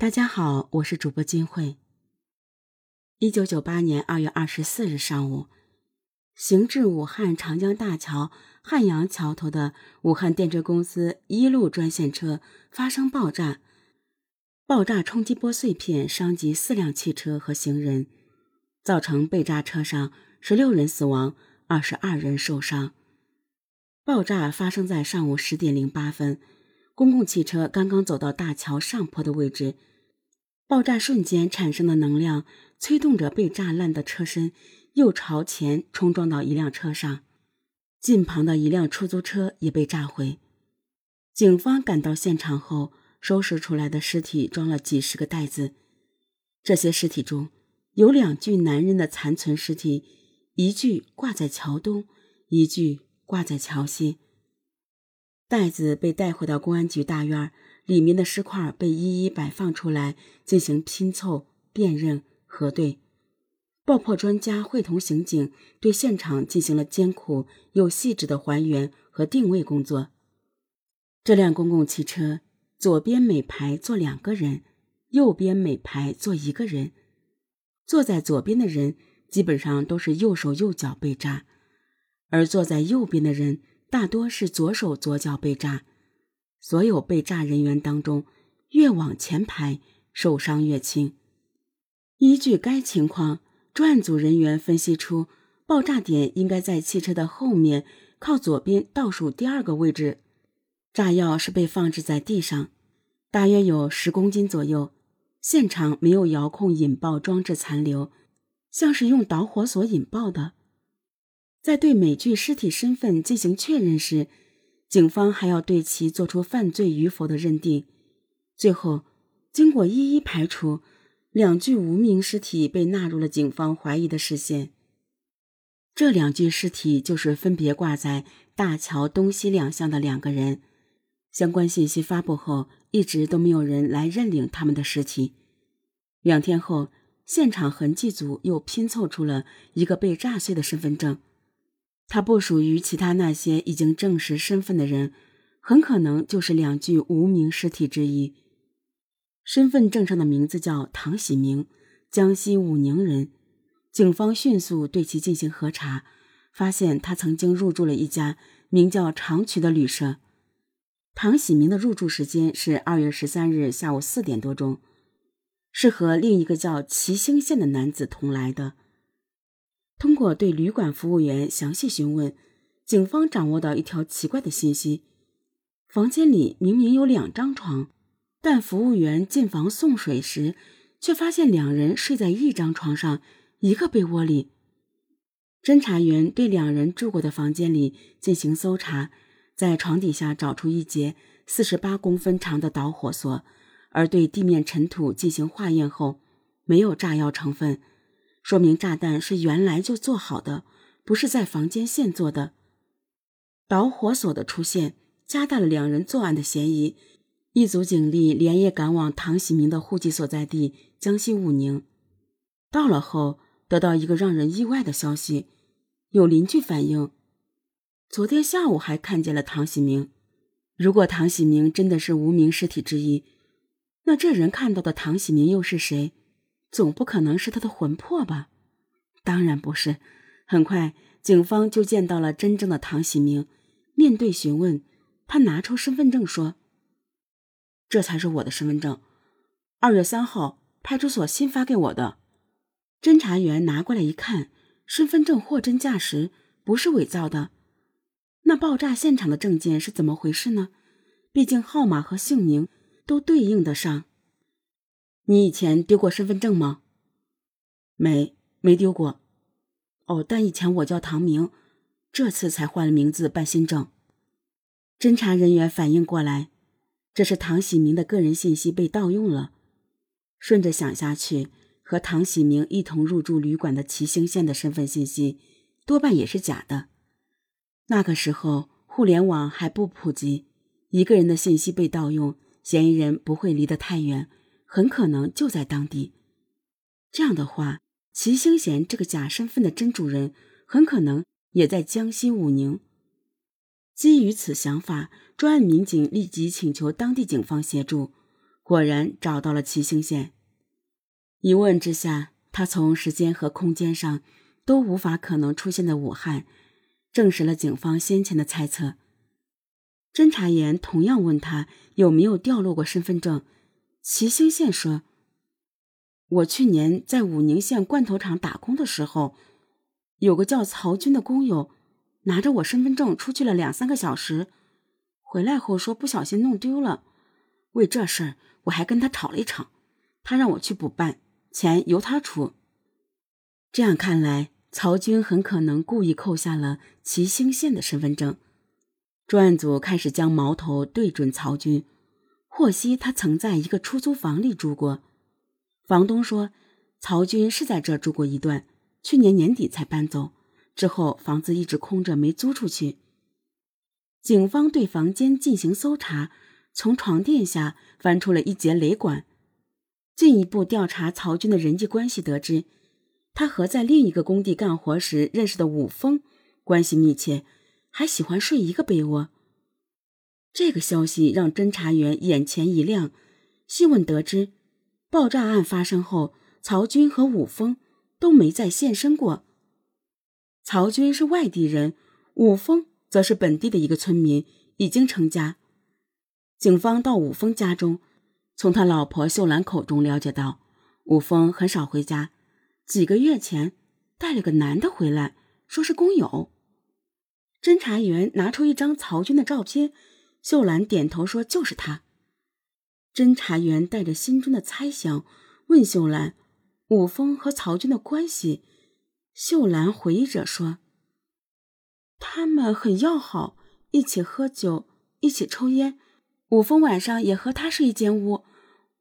大家好，我是主播金慧。一九九八年二月二十四日上午，行至武汉长江大桥汉阳桥头的武汉电车公司一路专线车发生爆炸，爆炸冲击波碎片伤及四辆汽车和行人，造成被炸车上十六人死亡，二十二人受伤。爆炸发生在上午十点零八分，公共汽车刚刚走到大桥上坡的位置。爆炸瞬间产生的能量催动着被炸烂的车身，又朝前冲撞到一辆车上，近旁的一辆出租车也被炸毁。警方赶到现场后，收拾出来的尸体装了几十个袋子，这些尸体中有两具男人的残存尸体，一具挂在桥东，一具挂在桥西。袋子被带回到公安局大院儿。里面的尸块被一一摆放出来，进行拼凑、辨认、核对。爆破专家会同刑警对现场进行了艰苦又细致的还原和定位工作。这辆公共汽车左边每排坐两个人，右边每排坐一个人。坐在左边的人基本上都是右手右脚被炸，而坐在右边的人大多是左手左脚被炸。所有被炸人员当中，越往前排受伤越轻。依据该情况，专案组人员分析出，爆炸点应该在汽车的后面靠左边倒数第二个位置。炸药是被放置在地上，大约有十公斤左右。现场没有遥控引爆装置残留，像是用导火索引爆的。在对每具尸体身份进行确认时。警方还要对其做出犯罪与否的认定。最后，经过一一排除，两具无名尸体被纳入了警方怀疑的视线。这两具尸体就是分别挂在大桥东西两巷的两个人。相关信息发布后，一直都没有人来认领他们的尸体。两天后，现场痕迹组又拼凑出了一个被炸碎的身份证。他不属于其他那些已经证实身份的人，很可能就是两具无名尸体之一。身份证上的名字叫唐喜明，江西武宁人。警方迅速对其进行核查，发现他曾经入住了一家名叫长渠的旅社。唐喜明的入住时间是二月十三日下午四点多钟，是和另一个叫齐兴宪的男子同来的。通过对旅馆服务员详细询问，警方掌握到一条奇怪的信息：房间里明明有两张床，但服务员进房送水时，却发现两人睡在一张床上，一个被窝里。侦查员对两人住过的房间里进行搜查，在床底下找出一节四十八公分长的导火索，而对地面尘土进行化验后，没有炸药成分。说明炸弹是原来就做好的，不是在房间现做的。导火索的出现加大了两人作案的嫌疑。一组警力连夜赶往唐喜明的户籍所在地江西武宁。到了后，得到一个让人意外的消息：有邻居反映，昨天下午还看见了唐喜明。如果唐喜明真的是无名尸体之一，那这人看到的唐喜明又是谁？总不可能是他的魂魄吧？当然不是。很快，警方就见到了真正的唐喜明。面对询问，他拿出身份证说：“这才是我的身份证，二月三号派出所新发给我的。”侦查员拿过来一看，身份证货真价实，不是伪造的。那爆炸现场的证件是怎么回事呢？毕竟号码和姓名都对应得上。你以前丢过身份证吗？没，没丢过。哦，但以前我叫唐明，这次才换了名字办新证。侦查人员反应过来，这是唐喜明的个人信息被盗用了。顺着想下去，和唐喜明一同入住旅馆的齐兴县的身份信息，多半也是假的。那个时候互联网还不普及，一个人的信息被盗用，嫌疑人不会离得太远。很可能就在当地。这样的话，齐兴贤这个假身份的真主人很可能也在江西武宁。基于此想法，专案民警立即请求当地警方协助。果然找到了齐兴贤。一问之下，他从时间和空间上都无法可能出现的武汉，证实了警方先前的猜测。侦查员同样问他有没有掉落过身份证，齐兴县说：“我去年在武宁县罐头厂打工的时候，有个叫曹军的工友，拿着我身份证出去了两三个小时，回来后说不小心弄丢了。为这事儿，我还跟他吵了一场，他让我去补办，钱由他出。这样看来，曹军很可能故意扣下了齐兴县的身份证。”专案组开始将矛头对准曹军，获悉他曾在一个出租房里住过。房东说，曹军是在这住过一段，去年年底才搬走，之后房子一直空着没租出去。警方对房间进行搜查，从床垫下翻出了一节雷管。进一步调查曹军的人际关系，得知他和在另一个工地干活时认识的武峰关系密切。还喜欢睡一个被窝。这个消息让侦查员眼前一亮，细问得知，爆炸案发生后，曹军和武峰都没再现身过。曹军是外地人，武峰则是本地的一个村民，已经成家。警方到武峰家中，从他老婆秀兰口中了解到，武峰很少回家，几个月前带了个男的回来，说是工友。侦查员拿出一张曹军的照片，秀兰点头说：“就是他。”侦查员带着心中的猜想问秀兰：“武峰和曹军的关系？”秀兰回忆着说：“他们很要好，一起喝酒，一起抽烟。武峰晚上也和他睡一间屋。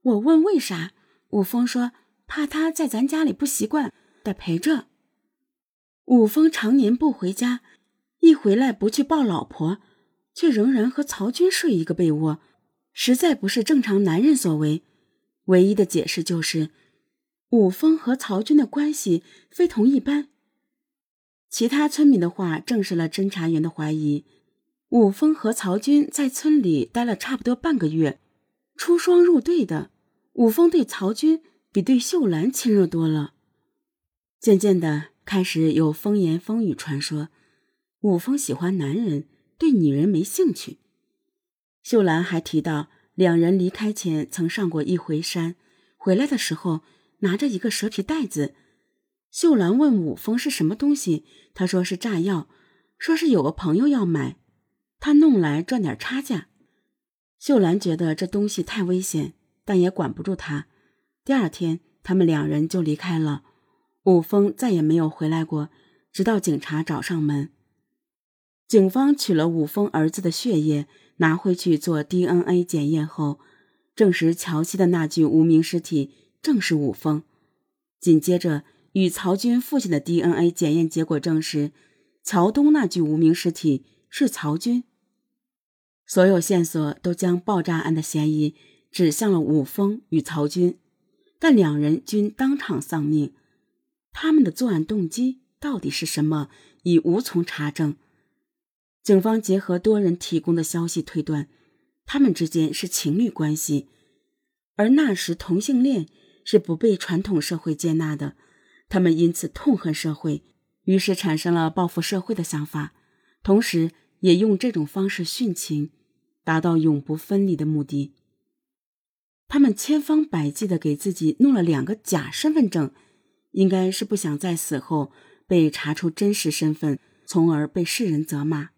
我问为啥，武峰说怕他在咱家里不习惯，得陪着。武峰常年不回家。”一回来不去抱老婆，却仍然和曹军睡一个被窝，实在不是正常男人所为。唯一的解释就是，武峰和曹军的关系非同一般。其他村民的话证实了侦查员的怀疑：武峰和曹军在村里待了差不多半个月，出双入对的。武峰对曹军比对秀兰亲热多了。渐渐的，开始有风言风语传说。武峰喜欢男人，对女人没兴趣。秀兰还提到，两人离开前曾上过一回山，回来的时候拿着一个蛇皮袋子。秀兰问武峰是什么东西，他说是炸药，说是有个朋友要买，他弄来赚点差价。秀兰觉得这东西太危险，但也管不住他。第二天，他们两人就离开了。武峰再也没有回来过，直到警察找上门。警方取了武峰儿子的血液，拿回去做 DNA 检验后，证实乔西的那具无名尸体正是武峰。紧接着，与曹军父亲的 DNA 检验结果证实，乔东那具无名尸体是曹军。所有线索都将爆炸案的嫌疑指向了武峰与曹军，但两人均当场丧命。他们的作案动机到底是什么，已无从查证。警方结合多人提供的消息推断，他们之间是情侣关系，而那时同性恋是不被传统社会接纳的，他们因此痛恨社会，于是产生了报复社会的想法，同时也用这种方式殉情，达到永不分离的目的。他们千方百计的给自己弄了两个假身份证，应该是不想在死后被查出真实身份，从而被世人责骂。